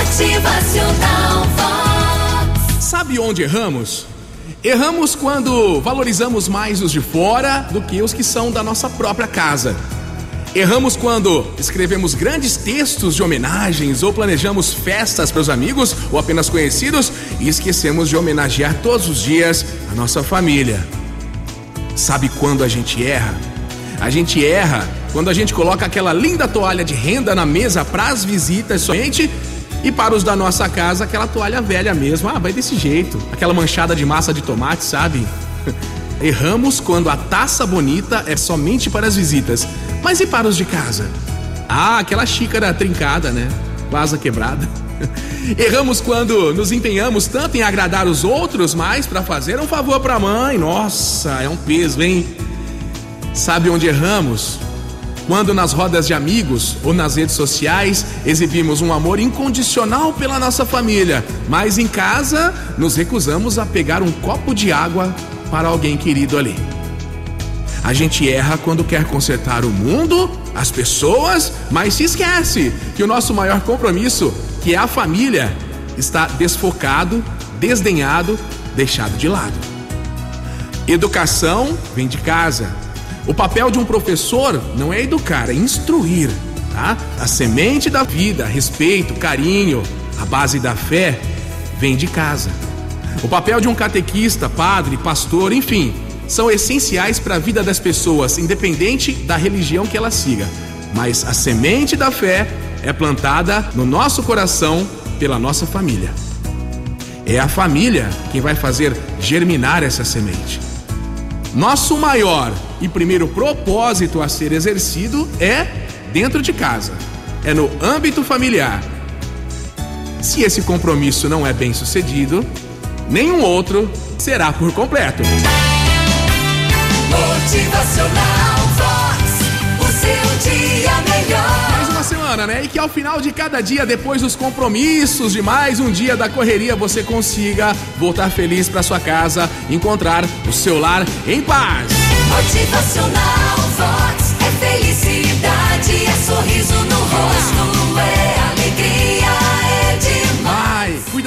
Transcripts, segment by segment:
Motivacional Vox. Sabe onde erramos? Erramos quando valorizamos mais os de fora do que os que são da nossa própria casa. Erramos quando escrevemos grandes textos de homenagens ou planejamos festas para os amigos ou apenas conhecidos e esquecemos de homenagear todos os dias a nossa família. Sabe quando a gente erra? A gente erra quando a gente coloca aquela linda toalha de renda na mesa para as visitas somente e para os da nossa casa aquela toalha velha mesmo. Ah, vai desse jeito. Aquela manchada de massa de tomate, sabe? Erramos quando a taça bonita é somente para as visitas. Mas e para os de casa? Ah, aquela xícara trincada, né? Vaza quebrada. Erramos quando nos empenhamos tanto em agradar os outros, mas para fazer um favor para a mãe. Nossa, é um peso, hein? Sabe onde erramos? Quando nas rodas de amigos ou nas redes sociais exibimos um amor incondicional pela nossa família, mas em casa nos recusamos a pegar um copo de água para alguém querido ali. A gente erra quando quer consertar o mundo, as pessoas, mas se esquece que o nosso maior compromisso, que é a família, está desfocado, desdenhado, deixado de lado. Educação vem de casa. O papel de um professor não é educar, é instruir, tá? A semente da vida, respeito, carinho, a base da fé vem de casa. O papel de um catequista, padre, pastor, enfim, são essenciais para a vida das pessoas, independente da religião que ela siga. Mas a semente da fé é plantada no nosso coração pela nossa família. É a família quem vai fazer germinar essa semente. Nosso maior e primeiro propósito a ser exercido é dentro de casa, é no âmbito familiar. Se esse compromisso não é bem sucedido, nenhum outro será por completo. Motivacional semana, né? E que ao final de cada dia, depois dos compromissos de mais um dia da correria, você consiga voltar feliz para sua casa, encontrar o seu lar em paz. Motivacional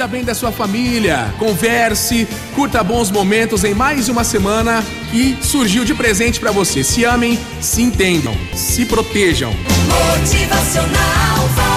cuida bem da sua família, converse, curta bons momentos em mais uma semana que surgiu de presente para você. Se amem, se entendam, se protejam. Motivacional.